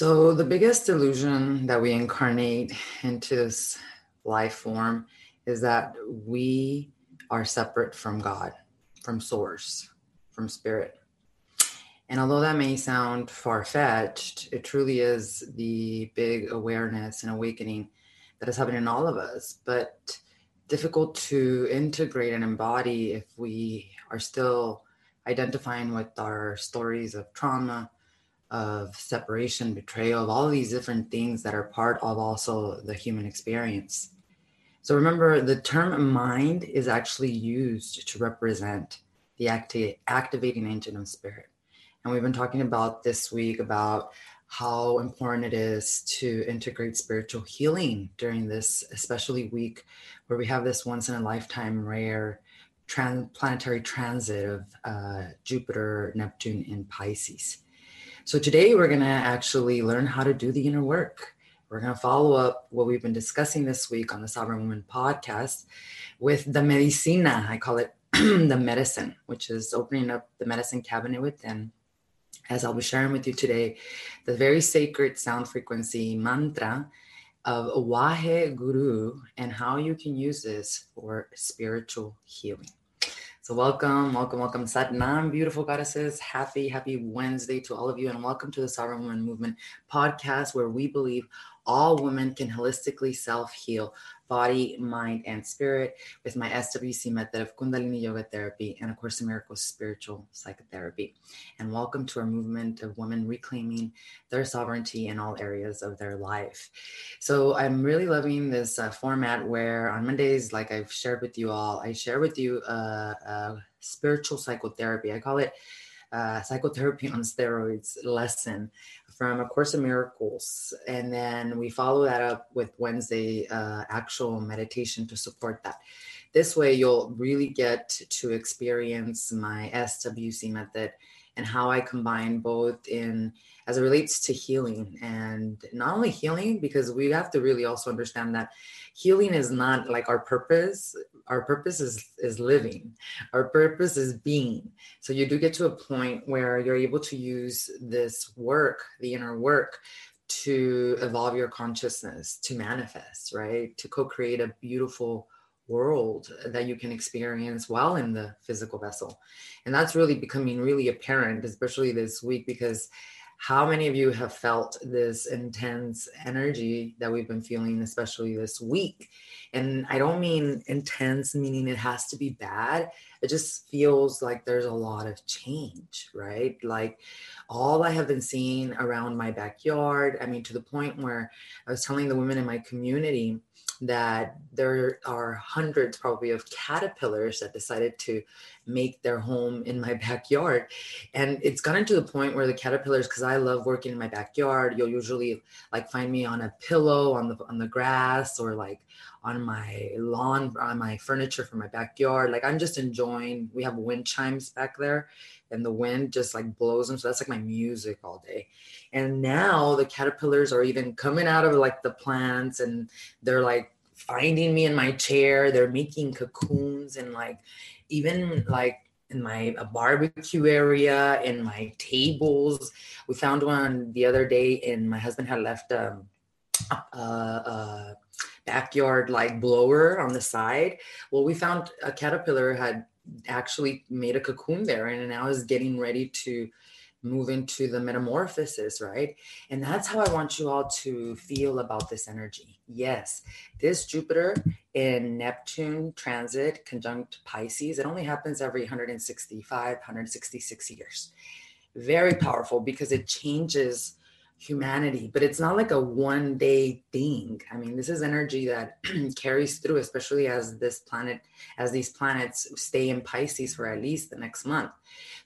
So, the biggest illusion that we incarnate into this life form is that we are separate from God, from source, from spirit. And although that may sound far fetched, it truly is the big awareness and awakening that is happening in all of us, but difficult to integrate and embody if we are still identifying with our stories of trauma, of separation, betrayal, of all of these different things that are part of also the human experience. So remember, the term mind is actually used to represent the acti- activating engine of spirit. And we've been talking about this week about how important it is to integrate spiritual healing during this, especially week where we have this once in a lifetime rare trans- planetary transit of uh, Jupiter, Neptune, and Pisces. So today we're going to actually learn how to do the inner work. We're going to follow up what we've been discussing this week on the Sovereign Woman podcast with the medicina. I call it the medicine, which is opening up the medicine cabinet within. As I'll be sharing with you today, the very sacred sound frequency mantra of Wahe Guru and how you can use this for spiritual healing. So, welcome, welcome, welcome, Satnam, beautiful goddesses. Happy, happy Wednesday to all of you, and welcome to the Sovereign Woman Movement podcast, where we believe all women can holistically self heal body, mind, and spirit with my SWC method of Kundalini Yoga Therapy and, of course, the Miracles Spiritual Psychotherapy. And welcome to our movement of women reclaiming their sovereignty in all areas of their life. So, I'm really loving this uh, format where on Mondays, like I've shared with you all, I share with you a, a spiritual psychotherapy. I call it uh, psychotherapy on steroids lesson from A Course in Miracles. And then we follow that up with Wednesday uh, actual meditation to support that. This way, you'll really get to experience my SWC method and how I combine both in as it relates to healing and not only healing, because we have to really also understand that healing is not like our purpose our purpose is is living. Our purpose is being. So you do get to a point where you're able to use this work the inner work to evolve your consciousness to manifest right? To co-create a beautiful world that you can experience while in the physical vessel. And that's really becoming really apparent especially this week because how many of you have felt this intense energy that we've been feeling, especially this week? And I don't mean intense, meaning it has to be bad. It just feels like there's a lot of change, right? Like all I have been seeing around my backyard. I mean, to the point where I was telling the women in my community, that there are hundreds probably of caterpillars that decided to make their home in my backyard. And it's gotten to the point where the caterpillars because i love working in my backyard you'll usually like find me on a pillow on the on the grass or like on my lawn on my furniture for my backyard. Like i'm just enjoying we have wind chimes back there and the wind just like blows them so that's like my music all day. And now the caterpillars are even coming out of like the plants and they're like finding me in my chair. They're making cocoons and like even like in my barbecue area in my tables. We found one the other day and my husband had left um, a, a backyard like blower on the side. Well we found a caterpillar had actually made a cocoon there and now is getting ready to move into the metamorphosis, right? And that's how I want you all to feel about this energy. Yes, this Jupiter in Neptune transit conjunct Pisces, it only happens every 165, 166 years. Very powerful because it changes humanity, but it's not like a one day thing. I mean, this is energy that carries through, especially as this planet, as these planets stay in Pisces for at least the next month.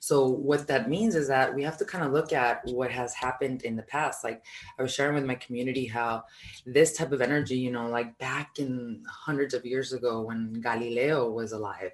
So, what that means is that we have to kind of look at what has happened in the past. Like, I was sharing with my community how this type of energy, you know, like back in hundreds of years ago when Galileo was alive,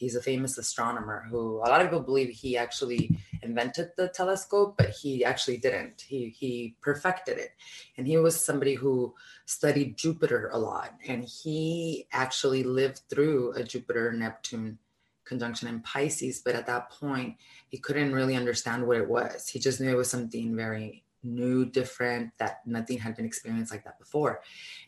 he's a famous astronomer who a lot of people believe he actually invented the telescope but he actually didn't. He he perfected it. And he was somebody who studied jupiter a lot. And he actually lived through a jupiter neptune conjunction in pisces but at that point he couldn't really understand what it was. He just knew it was something very new, different, that nothing had been experienced like that before.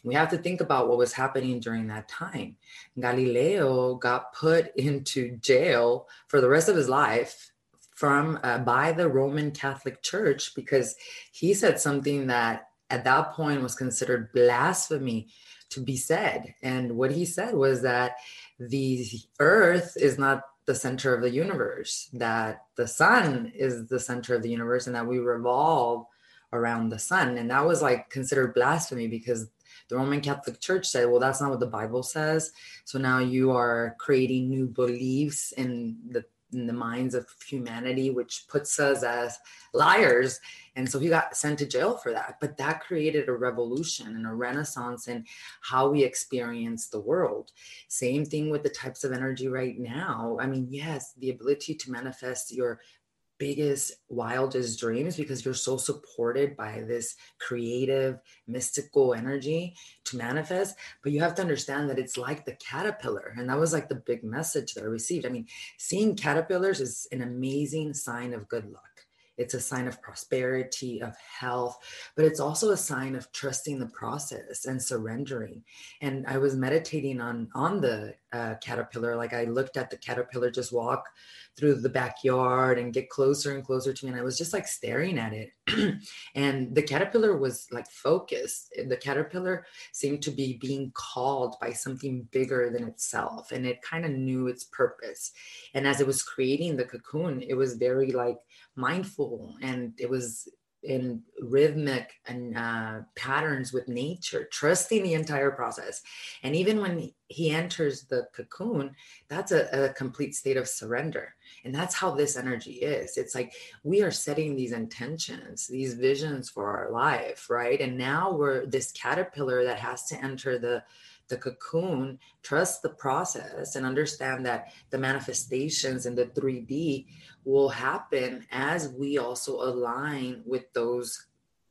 We have to think about what was happening during that time. Galileo got put into jail for the rest of his life from uh, by the Roman Catholic Church because he said something that at that point was considered blasphemy to be said. And what he said was that the earth is not the center of the universe, that the sun is the center of the universe, and that we revolve around the sun. And that was like considered blasphemy because the Roman Catholic Church said, well, that's not what the Bible says. So now you are creating new beliefs in the in the minds of humanity, which puts us as liars. And so he got sent to jail for that. But that created a revolution and a renaissance in how we experience the world. Same thing with the types of energy right now. I mean, yes, the ability to manifest your biggest, wildest dreams because you're so supported by this creative, mystical energy to manifest. But you have to understand that it's like the caterpillar. And that was like the big message that I received. I mean, seeing caterpillars is an amazing sign of good luck. It's a sign of prosperity, of health, but it's also a sign of trusting the process and surrendering. And I was meditating on on the uh, caterpillar. Like I looked at the caterpillar just walk through the backyard and get closer and closer to me. And I was just like staring at it. and the caterpillar was like focused. The caterpillar seemed to be being called by something bigger than itself. And it kind of knew its purpose. And as it was creating the cocoon, it was very like mindful and it was in rhythmic and uh, patterns with nature, trusting the entire process. And even when he enters the cocoon, that's a, a, complete state of surrender. And that's how this energy is. It's like we are setting these intentions, these visions for our life, right? And now we're this caterpillar that has to enter the the cocoon, trust the process and understand that the manifestations in the 3D will happen as we also align with those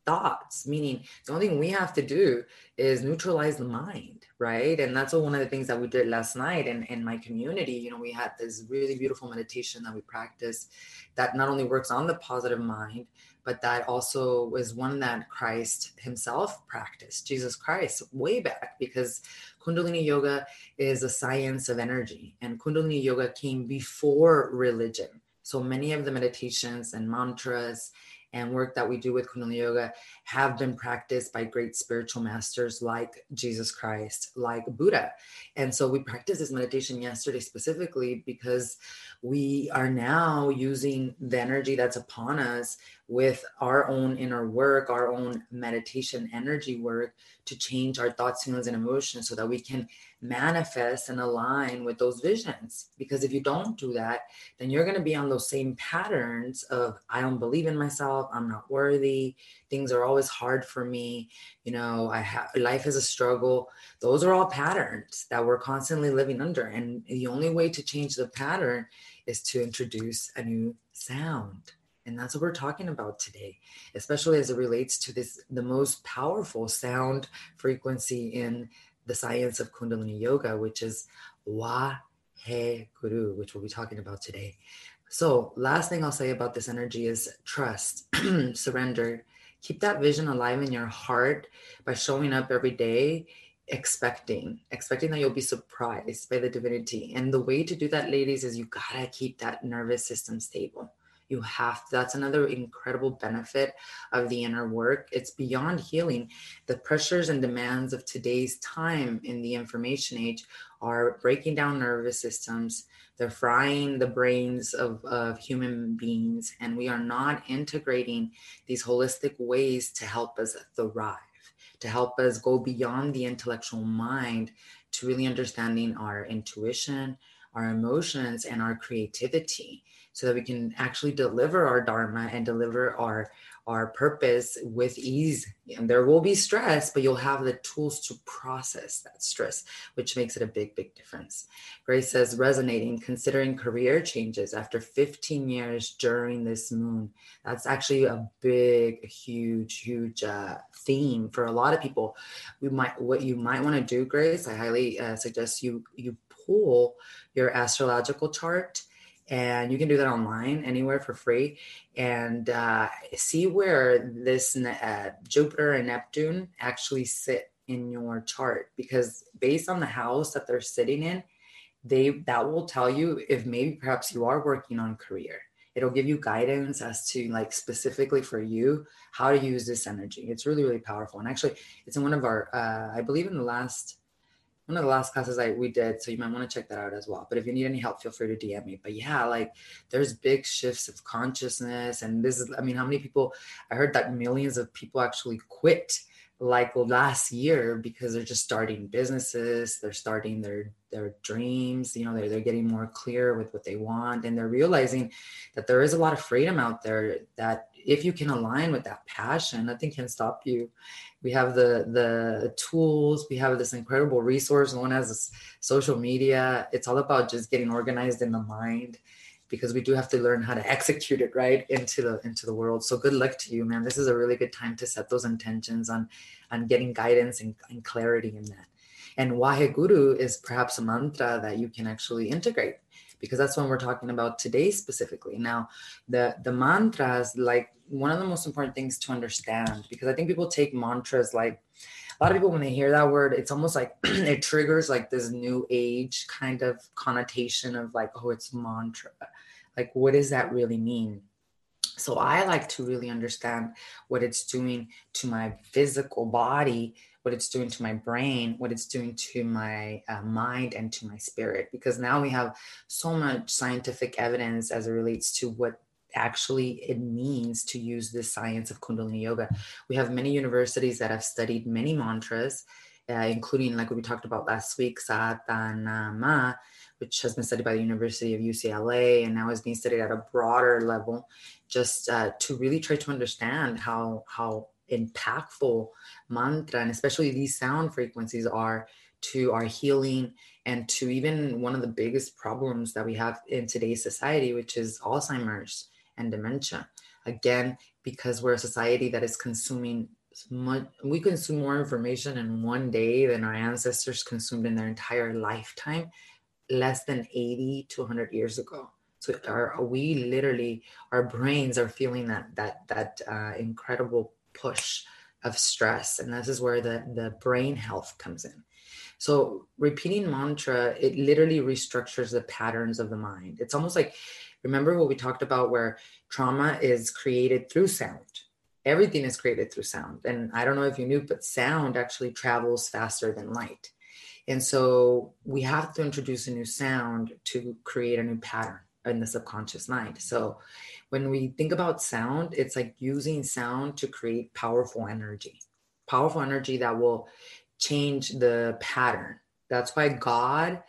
thoughts. Meaning the only thing we have to do is neutralize the mind right? And that's one of the things that we did last night in, in my community. You know we had this really beautiful meditation that we practiced that not only works on the positive mind but that also was one that christ himself practiced jesus christ way back because kundalini yoga is a science of energy and kundalini yoga came before religion so many of the meditations and mantras and work that we do with Kundalini Yoga have been practiced by great spiritual masters like Jesus Christ, like Buddha. And so we practiced this meditation yesterday specifically because we are now using the energy that's upon us with our own inner work, our own meditation energy work to change our thoughts, feelings, and emotions so that we can manifest and align with those visions. Because if you don't do that, then you're going to be on those same patterns of, I don't believe in myself, I'm not worthy, things are always hard for me, you know, I have life is a struggle. Those are all patterns that we're constantly living under. And the only way to change the pattern is to introduce a new sound. And that's what we're talking about today, especially as it relates to this the most powerful sound frequency in the science of Kundalini Yoga, which is Wa He Guru, which we'll be talking about today. So, last thing I'll say about this energy is trust, surrender. Keep that vision alive in your heart by showing up every day, expecting, expecting that you'll be surprised by the divinity. And the way to do that, ladies, is you gotta keep that nervous system stable you have that's another incredible benefit of the inner work. It's beyond healing. The pressures and demands of today's time in the information age are breaking down nervous systems. They're frying the brains of, of human beings and we are not integrating these holistic ways to help us thrive to help us go beyond the intellectual mind to really understanding our intuition our emotions and our creativity so that we can actually deliver our dharma and deliver our our purpose with ease. And there will be stress but you'll have the tools to process that stress which makes it a big big difference. Grace says resonating considering career changes after 15 years during this moon. That's actually a big huge huge uh, theme for a lot of people. We might what you might want to do grace i highly uh, suggest you you pull your astrological chart and you can do that online anywhere for free. And uh, see where this uh, jupiter and neptune actually sit in your chart because based on the house that they're sitting in they that will tell you if maybe perhaps you are working on career. It'll give you guidance as to like specifically for you how to use this energy. It's really really powerful. And actually it's in one of our uh, i believe in the last one of the last classes I we did, so you might want to check that out as well. But if you need any help, feel free to DM me. But yeah, like there's big shifts of consciousness, and this is, I mean, how many people? I heard that millions of people actually quit like last year because they're just starting businesses, they're starting their their dreams, you know, they're they're getting more clear with what they want, and they're realizing that there is a lot of freedom out there that if you can align with that passion, nothing can stop you. We have the the tools we have this incredible resource known as social media. It's all about just getting organized in the mind because we do have to learn how to execute it right into the into the world. So good luck to you man. This is a really good time to set those intentions on on getting guidance and, and clarity in that. And waheguru is perhaps a mantra that you can actually integrate because that's what we're talking about today specifically. Now the the mantras like one of the most important things to understand because I think people take mantras like a lot of people when they hear that word, it's almost like it triggers like this new age kind of connotation of like, oh, it's mantra. Like, what does that really mean? So I like to really understand what it's doing to my physical body, what it's doing to my brain, what it's doing to my uh, mind and to my spirit. Because now we have so much scientific evidence as it relates to what actually it means to use this science of Kundalini Yoga. We have many universities that have studied many mantras, uh, including like what we talked about last week, Satanama, which has been studied by the University of UCLA and now is being studied at a broader level, just uh, to really try to understand how how impactful mantra and especially these sound frequencies are to our healing and to even one of the biggest problems that we have in today's society, which is Alzheimer's and dementia. Again, because we're a society that is consuming much, we consume more information in one day than our ancestors consumed in their entire lifetime, less than 80 to 100 years ago. So our, we literally, our brains are feeling that that that uh, incredible push of stress, and this is where the the brain health comes in. So repeating mantra, it literally restructures the patterns of the mind. It's almost like Remember what we talked about where trauma is created through sound. Everything is created through sound. And I don't know if you knew, but sound actually travels faster than light. And so we have to introduce a new sound to create a new pattern in the subconscious mind. So when we think about sound, it's like using sound to create powerful energy, powerful energy that will change the pattern. That's why God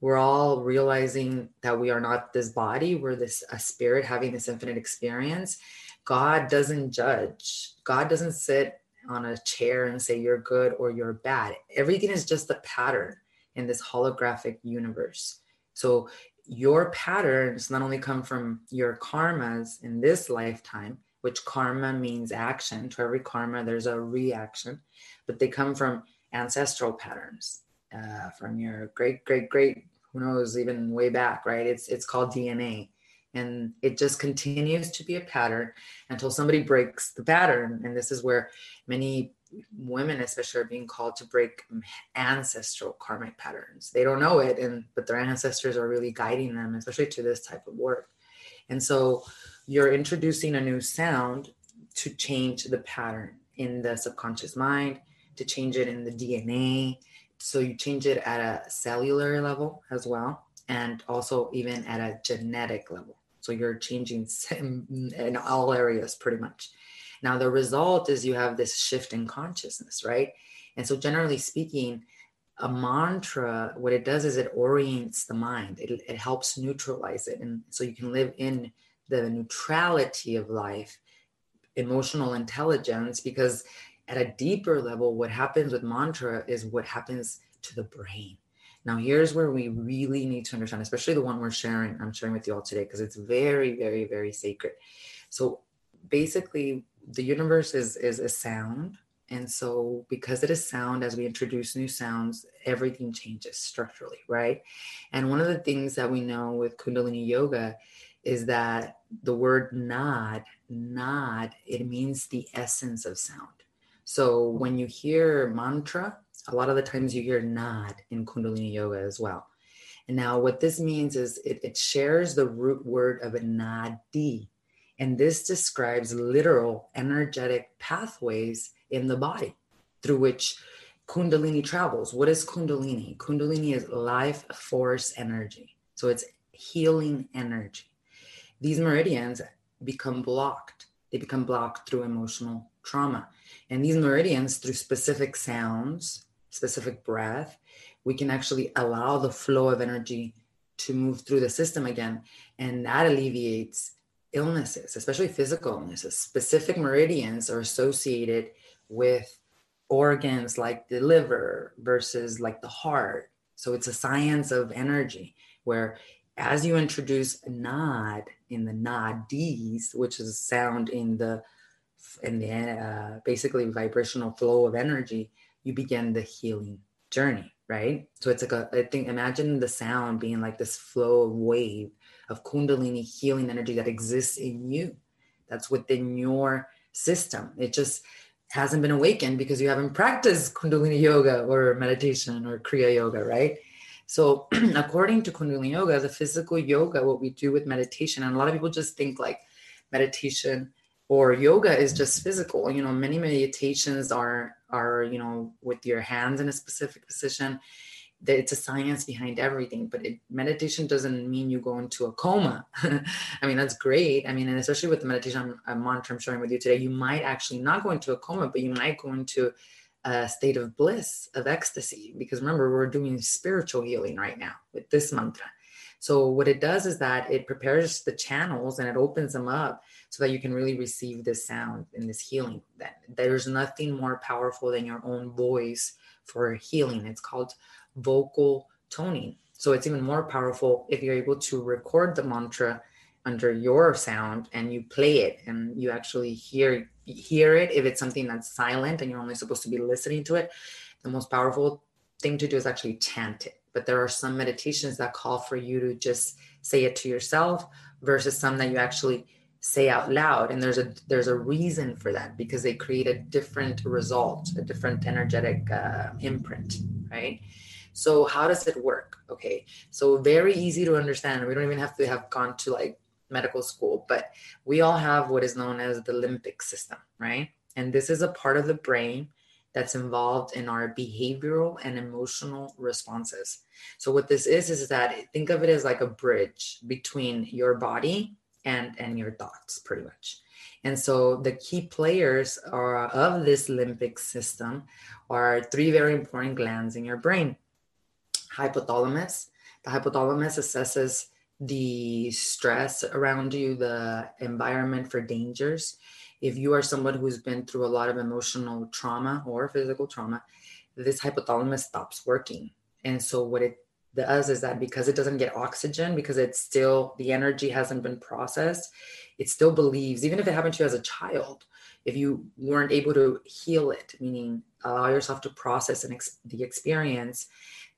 we're all realizing that we are not this body we're this a spirit having this infinite experience god doesn't judge. God doesn't sit on a chair and say you're good or you're bad. Everything is just a pattern in this holographic universe. So your patterns not only come from your karmas in this lifetime which karma means action. To every karma there's a reaction but they come from ancestral patterns uh, from your great great great who knows even way back right? It's it's called dna and it just continues to be a pattern until somebody breaks the pattern. And this is where many women especially are being called to break ancestral karmic patterns. They don't know it and but their ancestors are really guiding them especially to this type of work. And so you're introducing a new sound to change the pattern in the subconscious mind to change it in the dna so you change it at a cellular level as well and also even at a genetic level. So you're changing in all areas pretty much. Now the result is you have this shift in consciousness right? And so generally speaking a mantra what it does is it orients the mind. It, it helps neutralize it. And so you can live in the neutrality of life emotional intelligence because at a deeper level, what happens with mantra is what happens to the brain. Now, here's where we really need to understand, especially the one we're sharing, I'm sharing with you all today, because it's very, very, very sacred. So basically, the universe is, is a sound, And so, because it is sound, as we introduce new sounds, everything changes structurally, right? And one of the things that we know with Kundalini Yoga is that the word nad, nad, it means the essence of sound. So, when you hear mantra, a lot of the times you hear nad in Kundalini Yoga as well. And now, what this means is it, it shares the root word of nadi. And this describes literal energetic pathways in the body through which Kundalini travels. What is Kundalini? Kundalini is life force energy. So it's healing energy. These meridians become blocked. They become blocked through emotional trauma. And these meridians, through specific sounds, specific breath, we can actually allow the flow of energy to move through the system again. And that alleviates illnesses, especially physical illnesses. Specific meridians are associated with organs like the liver versus like the heart. So it's a science of energy where as you introduce nad in the nadis, which is sound in the in the uh, basically vibrational flow of energy, you begin the healing journey, right? So it's like a I think imagine the sound being like this flow of wave of kundalini healing energy that exists in you. That's within your system. It just hasn't been awakened because you haven't practiced Kundalini yoga or meditation or Kriya yoga, right? So, according to Kundalini yoga, the physical yoga, what we do with meditation, and a lot of people just think like meditation or yoga is just physical. You know, many meditations are are you know with your hands in a specific position That it's a science behind everything but it, meditation doesn't mean you go into a coma. I mean that's great. I mean and especially with the meditation I'm, mantra i'm sharing with you today you might actually not go into a coma but you might go into a state of bliss of ecstasy because remember we're doing spiritual healing right now with this mantra. So what it does is that it prepares the channels and it opens them up so that you can really receive this sound and this healing. That there's nothing more powerful than your own voice for healing. It's called vocal toning. So it's even more powerful if you're able to record the mantra under your sound and you play it and you actually hear hear it. If it's something that's silent and you're only supposed to be listening to it the most powerful thing to do is actually chant it. But there are some meditations that call for you to just say it to yourself versus some that you actually say out loud and there's a there's a reason for that because they create a different result a different energetic uh, imprint right so how does it work? Okay, so very easy to understand. We don't even have to have gone to like medical school, but we all have what is known as the limbic system, right? And this is a part of the brain that's involved in our behavioral and emotional responses. So what this is is that think of it as like a bridge between your body and and your thoughts pretty much. And so the key players are of this limbic system are three very important glands in your brain hypothalamus. The hypothalamus assesses the stress around you, the environment for dangers. If you are someone who's been through a lot of emotional trauma or physical trauma, this hypothalamus stops working. And so, what it does is that because it doesn't get oxygen, because it's still the energy hasn't been processed, it still believes, even if it happened to you as a child, if you weren't able to heal it, meaning allow yourself to process and ex- the experience,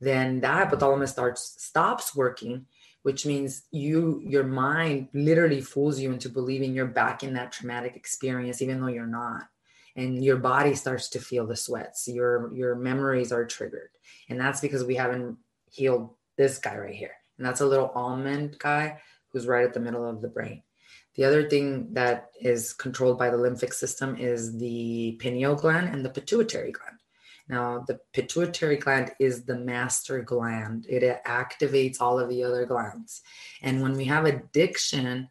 then that hypothalamus starts stops working which means you your mind literally fools you into believing you're back in that traumatic experience even though you're not. And your body starts to feel the sweats your your memories are triggered. And that's because we haven't healed this guy right here. And that's a little almond guy who's right at the middle of the brain. The other thing that is controlled by the lymphic system is the pineal gland and the pituitary gland. Now, the pituitary gland is the master gland, it activates all of the other glands. And when we have addiction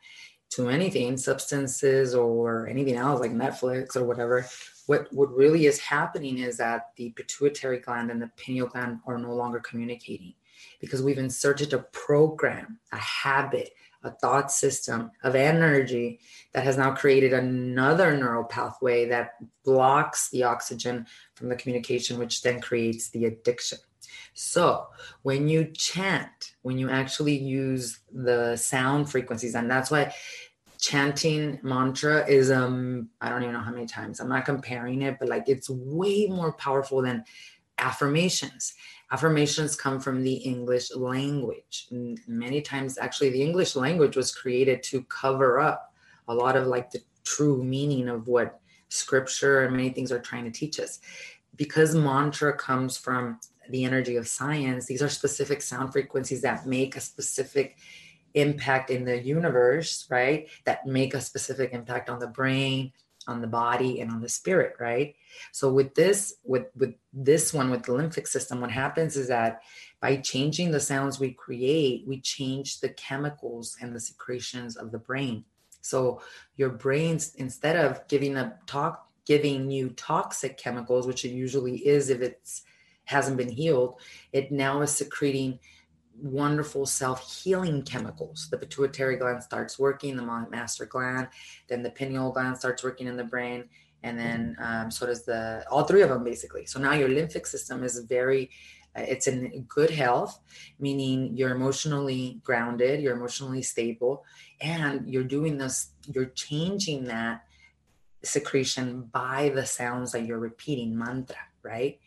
to anything, substances or anything else like Netflix or whatever, what, what really is happening is that the pituitary gland and the pineal gland are no longer communicating because we've inserted a program, a habit, a thought system of energy that has now created another neural pathway that blocks the oxygen from the communication, which then creates the addiction. So, when you chant, when you actually use the sound frequencies, and that's why chanting mantra is um I don't even know how many times. I'm not comparing it, but like it's way more powerful than affirmations. Affirmations come from the English language. many times actually the English language was created to cover up a lot of like the true meaning of what scripture and many things are trying to teach us. Because mantra comes from the energy of science, these are specific sound frequencies that make a specific impact in the universe, right? That make a specific impact on the brain, on the body, and on the spirit, right? So with this, with with this one, with the lymphic system, what happens is that by changing the sounds we create, we change the chemicals and the secretions of the brain. So your brains, instead of giving a talk, giving you toxic chemicals, which it usually is if it's hasn't been healed, it now is secreting wonderful self-healing chemicals. The pituitary gland starts working, the master gland, then the pineal gland starts working in the brain, and then um, so does the all three of them basically. So now your lymphic system is very uh, it's in good health, meaning you're emotionally grounded, you're emotionally stable, and you're doing this, you're changing that secretion by the sounds that you're repeating mantra, right?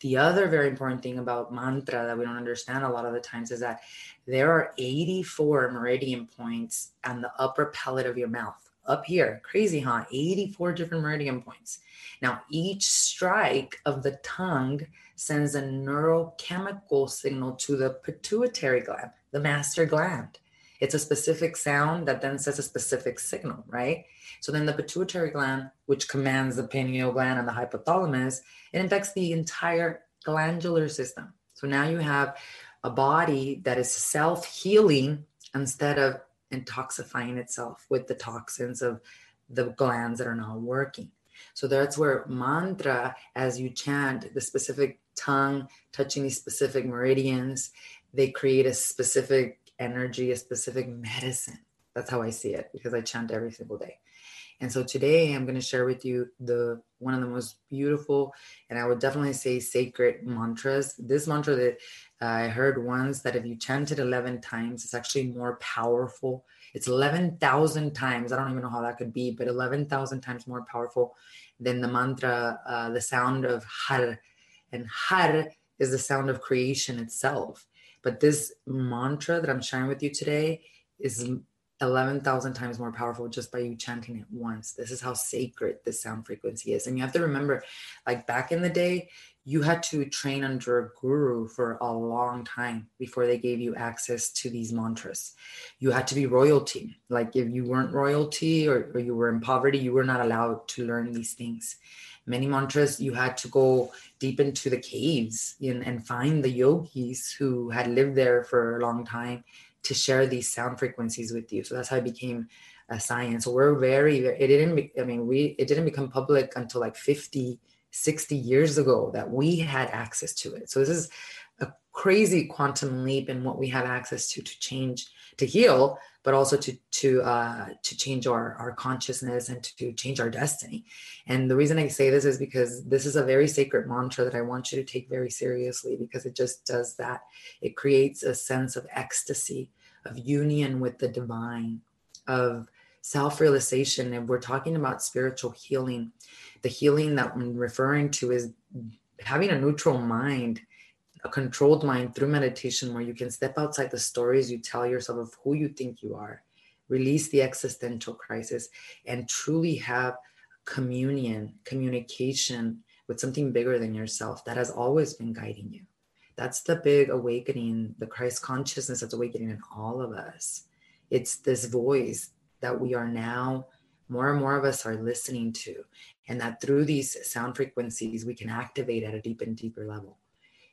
The other very important thing about mantra that we don't understand a lot of the times is that there are 84 meridian points on the upper palate of your mouth. Up here, crazy, huh? 84 different meridian points. Now, each strike of the tongue sends a neurochemical signal to the pituitary gland, the master gland. It's a specific sound that then sets a specific signal, right? So then the pituitary gland, which commands the pineal gland and the hypothalamus, it affects the entire glandular system. So now you have a body that is self healing instead of intoxifying itself with the toxins of the glands that are not working. So that's where mantra, as you chant the specific tongue touching these specific meridians, they create a specific energy, a specific medicine. That's how I see it because I chant every single day. And so today I'm going to share with you the one of the most beautiful and I would definitely say sacred mantras. This mantra that I heard once that if you chant it 11 times, it's actually more powerful. It's 11,000 times. I don't even know how that could be, but 11,000 times more powerful than the mantra, uh, the sound of har. And har is the sound of creation itself. But this mantra that I'm sharing with you today is 11,000 times more powerful just by you chanting it once. This is how sacred this sound frequency is. And you have to remember, like back in the day, you had to train under a guru for a long time before they gave you access to these mantras. You had to be royalty. Like if you weren't royalty or, or you were in poverty, you were not allowed to learn these things. Many mantras, you had to go deep into the caves and, and find the yogis who had lived there for a long time to share these sound frequencies with you. So that's how it became a science. So we're very, it didn't, I mean, we, it didn't become public until like 50, 60 years ago that we had access to it. So this is a crazy quantum leap in what we have access to to change, to heal, but also to to uh, to change our our consciousness and to change our destiny. And the reason I say this is because this is a very sacred mantra that I want you to take very seriously because it just does that. It creates a sense of ecstasy, of union with the divine, of self-realization. And we're talking about spiritual healing. The healing that I'm referring to is having a neutral mind a controlled mind through meditation where you can step outside the stories you tell yourself of who you think you are, release the existential crisis, and truly have communion, communication with something bigger than yourself that has always been guiding you. That's the big awakening, the Christ consciousness that's awakening in all of us. It's this voice that we are now, more and more of us are listening to, and that through these sound frequencies, we can activate at a deep and deeper level.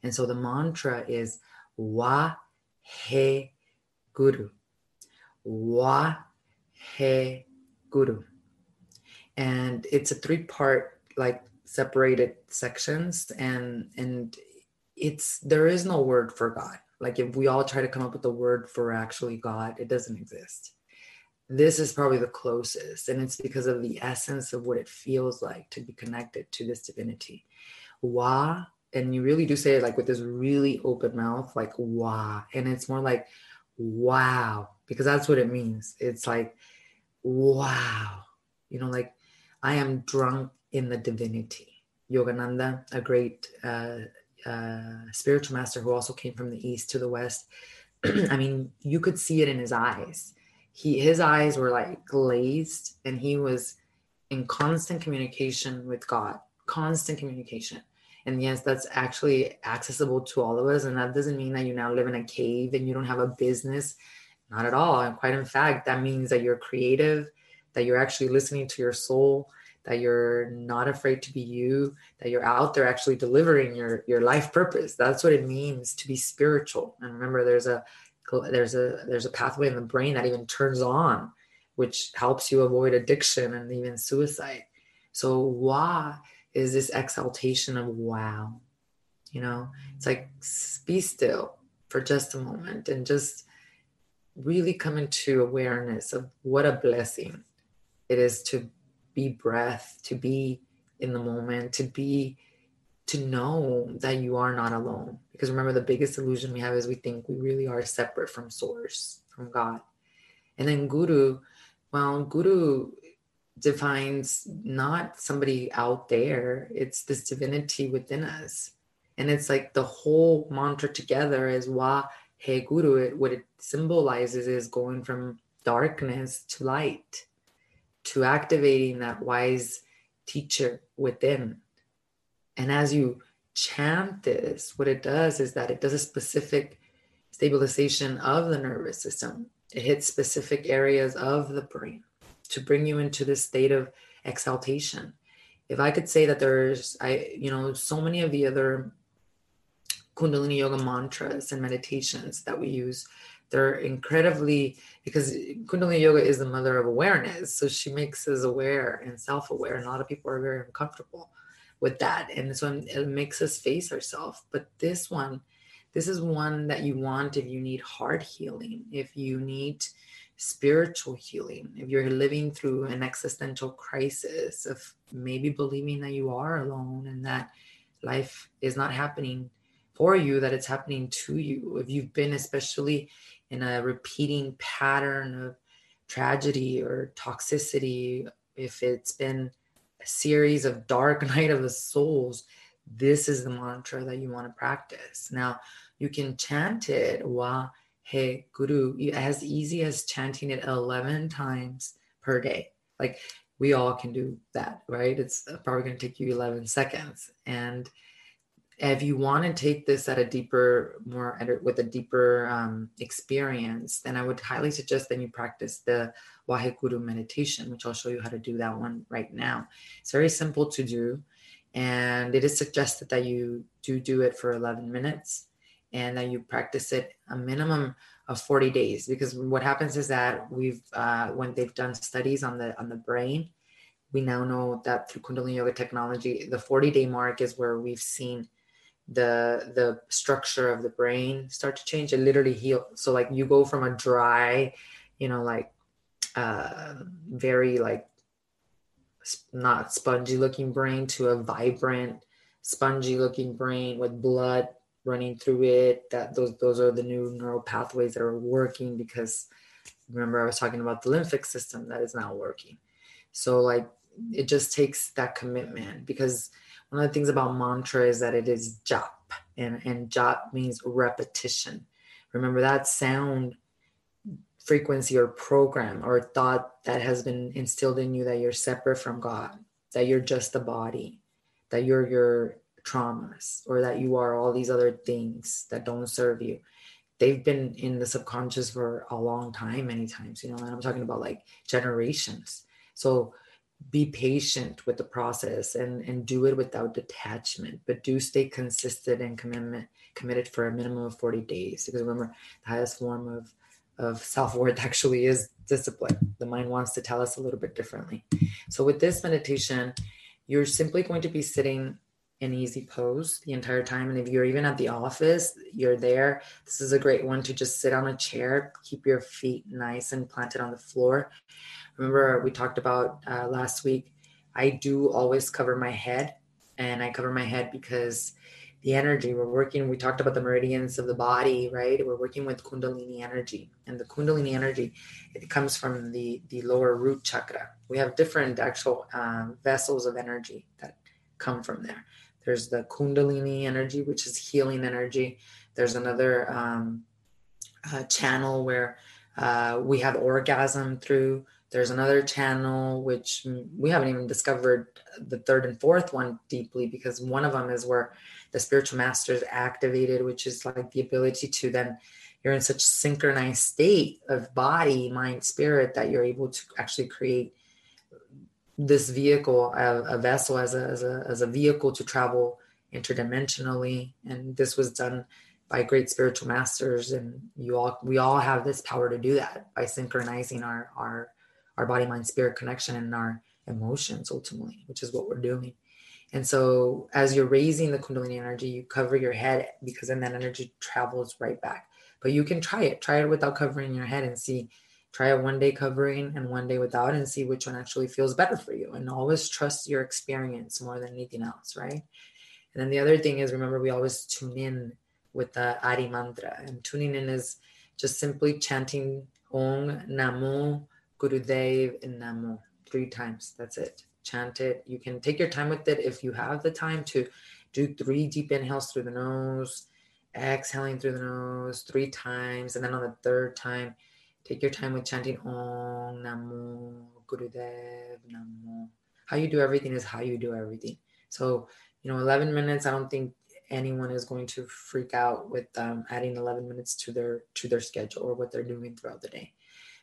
And so the mantra is Wa He Guru. Wa He Guru. And it's a three part, like separated sections. And and it's there is no word for God. Like if we all try to come up with the word for actually God, it doesn't exist. This is probably the closest, and it's because of the essence of what it feels like to be connected to this divinity. Wa and you really do say it like with this really open mouth, like wow. And it's more like wow, because that's what it means. It's like wow, you know, like I am drunk in the divinity. Yogananda, a great uh, uh, spiritual master who also came from the east to the west. I mean, you could see it in his eyes. He his eyes were like glazed, and he was in constant communication with God. Constant communication. And yes, that's actually accessible to all of us. And that doesn't mean that you now live in a cave and you don't have a business. Not at all. And quite in fact, that means that you're creative, that you're actually listening to your soul, that you're not afraid to be you, that you're out there actually delivering your your life purpose. That's what it means to be spiritual. And remember, there's a there's a there's a pathway in the brain that even turns on, which helps you avoid addiction and even suicide. So why is this exaltation of wow? You know, it's like be still for just a moment and just really come into awareness of what a blessing it is to be breath, to be in the moment, to be to know that you are not alone. Because remember, the biggest illusion we have is we think we really are separate from source, from God. And then Guru, well, Guru defines not somebody out there, it's this divinity within us. And it's like the whole mantra together is Wa He Guru. It, what it symbolizes is going from darkness to light to activating that wise teacher within. And as you chant this, what it does is that it does a specific stabilization of the nervous system. It hits specific areas of the brain to bring you into this state of exaltation. If I could say that there's, I, you know, so many of the other Kundalini yoga mantras and meditations that we use they're incredibly because kundalini yoga is the mother of awareness so she makes us aware and self-aware and a lot of people are very uncomfortable with that and so it makes us face ourselves but this one this is one that you want if you need heart healing if you need spiritual healing if you're living through an existential crisis of maybe believing that you are alone and that life is not happening for you that it's happening to you if you've been especially in a repeating pattern of tragedy or toxicity, if it's been a series of dark night of the souls, this is the mantra that you want to practice. Now, you can chant it wa he guru as easy as chanting it 11 times per day. Like we all can do that, right? It's probably going to take you 11 seconds. And if you want to take this at a deeper more with a deeper um, experience then i would highly suggest that you practice the waheguru meditation which i'll show you how to do that one right now it's very simple to do and it is suggested that you do do it for 11 minutes and that you practice it a minimum of 40 days because what happens is that we've uh, when they've done studies on the on the brain we now know that through kundalini yoga technology the 40 day mark is where we've seen the the structure of the brain start to change and literally heal. So like you go from a dry you know like uh very like not spongy looking brain to a vibrant spongy looking brain with blood running through it that those those are the new neural pathways that are working because remember i was talking about the lymphic system that is not working so like it just takes that commitment because one of the things about mantra is that it is jap, and, and jap means repetition. Remember that sound frequency or program or thought that has been instilled in you that you're separate from God, that you're just a body, that you're your traumas, or that you are all these other things that don't serve you. They've been in the subconscious for a long time, many times, you know, and I'm talking about like generations. So be patient with the process and and do it without detachment but do stay consistent and commitment committed for a minimum of 40 days because remember the highest form of of self-worth actually is discipline the mind wants to tell us a little bit differently so with this meditation you're simply going to be sitting in easy pose the entire time and if you're even at the office you're there this is a great one to just sit on a chair keep your feet nice and planted on the floor remember we talked about uh, last week i do always cover my head and i cover my head because the energy. We're working, we talked about the meridians of the body, right? We're working with Kundalini energy. And the Kundalini energy, it comes from the, the lower root chakra. We have different actual um, vessels of energy that come from there. There's the Kundalini energy, which is healing energy. There's another um, uh, channel where uh, we have orgasm through. There's another channel which we haven't even discovered the third and fourth one deeply because one of them is where the spiritual masters activated, which is like the ability to then you're in such synchronized state of body, mind, spirit that you're able to actually create this vehicle, a, a vessel as a, as a as a vehicle to travel interdimensionally. And this was done by great spiritual masters, and you all we all have this power to do that by synchronizing our our our body, mind, spirit connection and our emotions ultimately, which is what we're doing. And so as you're raising the Kundalini energy, you cover your head because then that energy travels right back. But you can try it. Try it without covering your head and see. Try a one day covering and one day without and see which one actually feels better for you. And always trust your experience more than anything else, right? And then the other thing is remember we always tune in with the Adi mantra. And tuning in is just simply chanting Om Namo Gurudev and Namo three times. That's it chant it. You can take your time with it if you have the time to do three deep inhales through the nose, exhaling through the nose three times. And then on the third time, take your time with chanting Om Namo Gurudev Namo. How you do everything is how you do everything. So, you know, 11 minutes, I don't think anyone is going to freak out with um, adding 11 minutes to their to their schedule or what they're doing throughout the day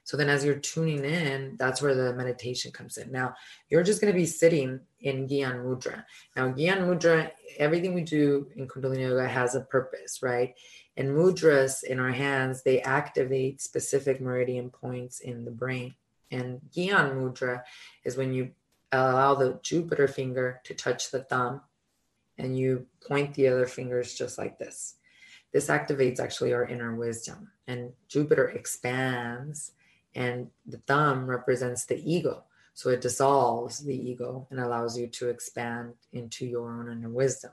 so then as you're tuning in, that's where the meditation comes in. Now, you're just going to be sitting in Gyan Mudra. Now, Gyan Mudra, everything we do in Kundalini Yoga has a purpose, right? And mudras in our hands, they activate specific meridian points in the brain. And Gyan Mudra is when you allow the Jupiter finger to touch the thumb and you point the other fingers just like this. This activates actually our inner wisdom, and Jupiter expands and the thumb represents the ego. So it dissolves the ego and allows you to expand into your own inner wisdom.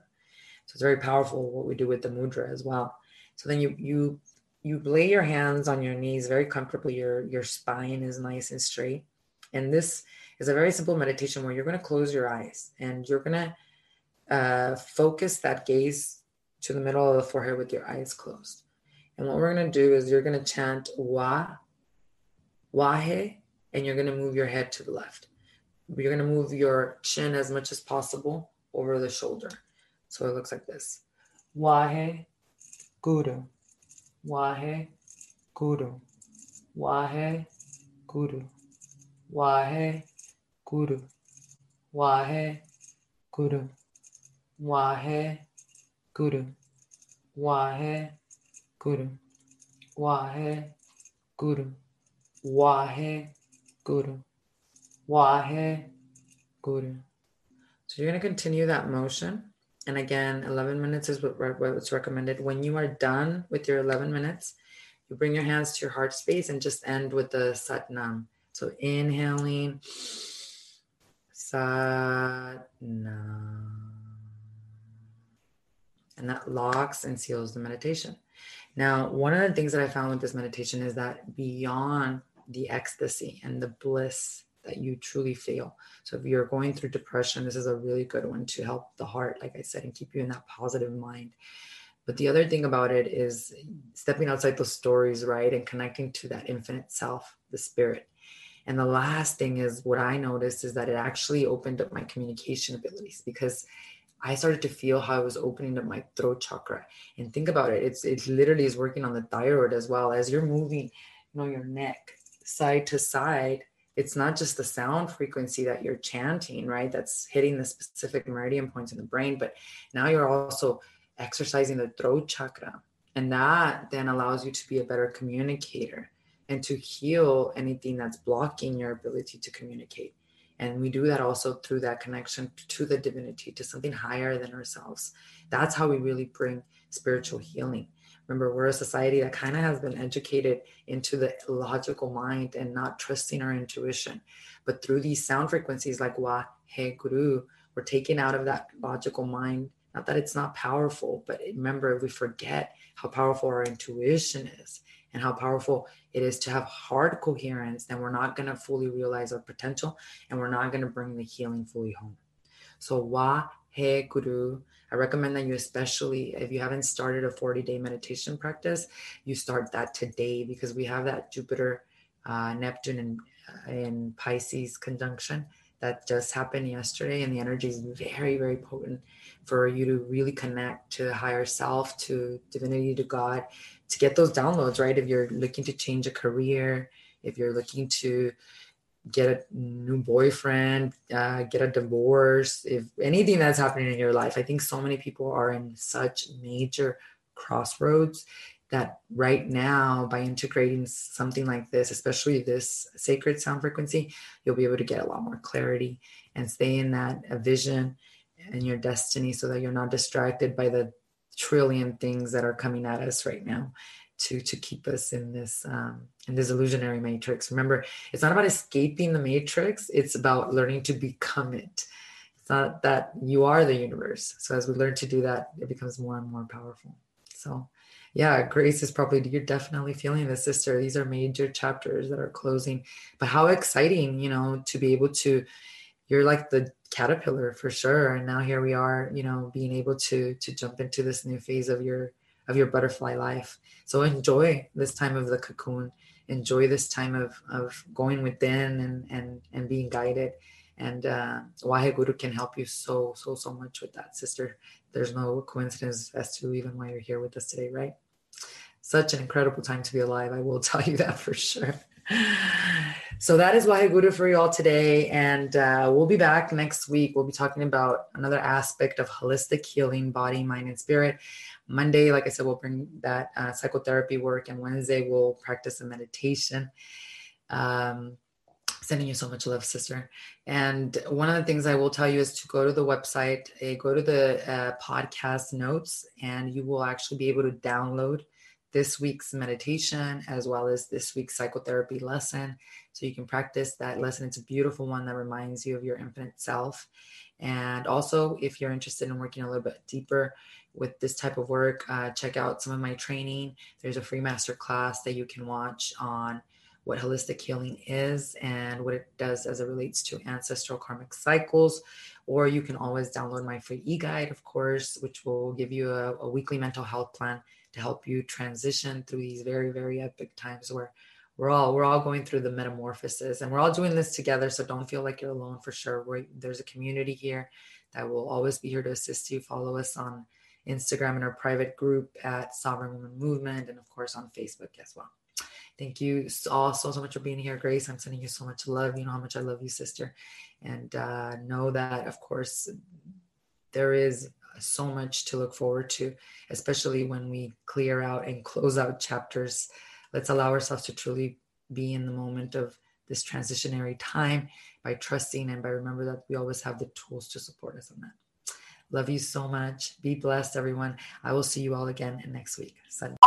So it's very powerful what we do with the mudra as well. So then you you you lay your hands on your knees very comfortably. Your your spine is nice and straight. And this is a very simple meditation where you're going to close your eyes and you're going to uh, focus that gaze to the middle of the forehead with your eyes closed. And what we're going to do is you're going to chant Wa Wahe, and you're going to move your head to the left. You're going to move your chin as much as possible over the shoulder. So it looks like this. Wahe, Guru. Wahe, Guru. Wahe, Guru. Wahe, Guru. Wahe, Guru. Wahe, Guru. Wahe, Guru. Wahe, Guru. Wahe Guru. Wahe Guru. So you're going to continue that motion. And again, 11 minutes is what, what's recommended. When you are done with your 11 minutes, you bring your hands to your heart space and just end with the Sat Nam. So inhaling, Sat Nam. And that locks and seals the meditation. Now, one of the things that I found with this meditation is that beyond the ecstasy and the bliss that you truly feel. So if you're going through depression, this is a really good one to help the heart, like I said, and keep you in that positive mind. But the other thing about it is stepping outside those stories, right? And connecting to that infinite self, the spirit. And the last thing is what I noticed is that it actually opened up my communication abilities because I started to feel how I was opening up my throat chakra. And think about it, it's it literally is working on the thyroid as well as you're moving, you know, your neck side to side, it's not just the sound frequency that you're chanting, right? That's hitting the specific meridian points in the brain, but now you're also exercising the throat chakra. And that then allows you to be a better communicator and to heal anything that's blocking your ability to communicate. And we do that also through that connection to the divinity, to something higher than ourselves. That's how we really bring spiritual healing. Remember, we're a society that kind of has been educated into the logical mind and not trusting our intuition. But through these sound frequencies like Wa, He, Guru, we're taken out of that logical mind, Not that it's not powerful, but remember, we forget how powerful our intuition is and how powerful it is to have hard coherence, then we're not going to fully realize our potential and we're not going to bring the healing fully home. So, Wa He Guru, I recommend that you, especially if you haven't started a 40 day meditation practice, you start that today because we have that Jupiter, uh, Neptune, and in Pisces conjunction that just happened yesterday and the energy is very very potent for you to really connect to higher self to divinity to god to get those downloads right? If you're looking to change a career if you're looking to get a new boyfriend uh, get a divorce if anything that's happening in your life. I think so many people are in such major crossroads that right now by integrating something like this especially this sacred sound frequency you'll be able to get a lot more clarity and stay in that vision and your destiny so that you're not distracted by the trillion things that are coming at us right now to to keep us in this um, in this illusionary matrix remember it's not about escaping the matrix it's about learning to become it it's not that you are the universe so as we learn to do that it becomes more and more powerful so yeah, Grace is probably, you're definitely feeling this, sister. These are major chapters that are closing. But how exciting, you know, to be able to, you're like the caterpillar for sure. And now here we are, you know, being able to to jump into this new phase of your of your butterfly life. So enjoy this time of the cocoon. Enjoy this time of of going within and and and being guided. And uh, Waheguru can help you so so so much with that, sister there's no coincidence as to even why you're here with us today, right? Such an incredible time to be alive. I will tell you that for sure. So that is Waheguru for you all today. And uh, we'll be back next week. We'll be talking about another aspect of holistic healing, body, mind, and spirit. Monday, like I said, we'll bring that uh, psychotherapy work. And Wednesday, we'll practice a meditation. Um, sending you so much love, sister. And one of the things I will tell you is to go to the website, uh, go to the uh, podcast notes, and you will actually be able to download this week's meditation as well as this week's psychotherapy lesson. So you can practice that lesson. It's a beautiful one that reminds you of your infinite self. And also, if you're interested in working a little bit deeper with this type of work, uh, check out some of my training. There's a free master class that you can watch on what holistic healing is and what it does as it relates to ancestral karmic cycles. Or you can always download my free e guide, of course, which will give you a, a weekly mental health plan to help you transition through these very, very epic times where we're all we're all going through the metamorphosis and we're all doing this together so don't feel like you're alone for sure we're, there's a community here that will always be here to assist you follow us on instagram and our private group at sovereign woman movement and of course on facebook as well Thank you all so, so much for being here, Grace. I'm sending you so much love. You know how much I love you, sister. And uh, know that, of course, there is so much to look forward to, especially when we clear out and close out chapters. Let's allow ourselves to truly be in the moment of this transitionary time by trusting and by remember that we always have the tools to support us on that. Love you so much. Be blessed, everyone. I will see you all again next week. Sunday.